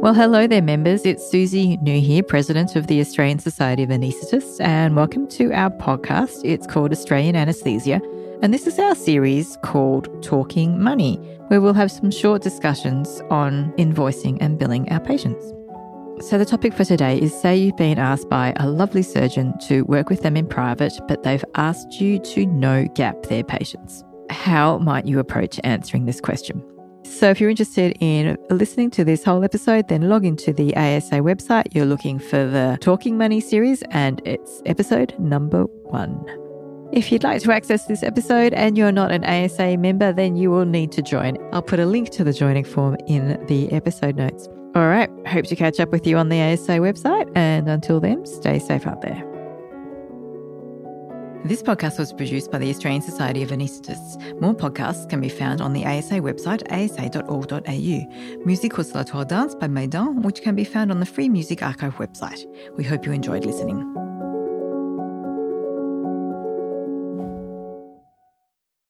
Well, hello there, members. It's Suzi Nou here, President of the Australian Society of Anaesthetists, and welcome to our podcast. It's called Australian Anaesthesia, and this is our series called Talking Money, where we'll have some short discussions on invoicing and billing our patients. So, the topic for today is say you've been asked by a lovely surgeon to work with them in private, but they've asked you to no gap their patients. How might you approach answering this question? So, if you're interested in listening to this whole episode, then log into the ASA website. You're looking for the Talking Money series, and it's episode number one. If you'd like to access this episode and you're not an ASA member, then you will need to join. I'll put a link to the joining form in the episode notes. All right, hope to catch up with you on the ASA website, and until then, stay safe out there. This podcast was produced by the Australian Society of Anaesthetists. More podcasts can be found on the ASA website, asa.org.au. Music was La Toile Dance by Maidan, which can be found on the Free Music Archive website. We hope you enjoyed listening.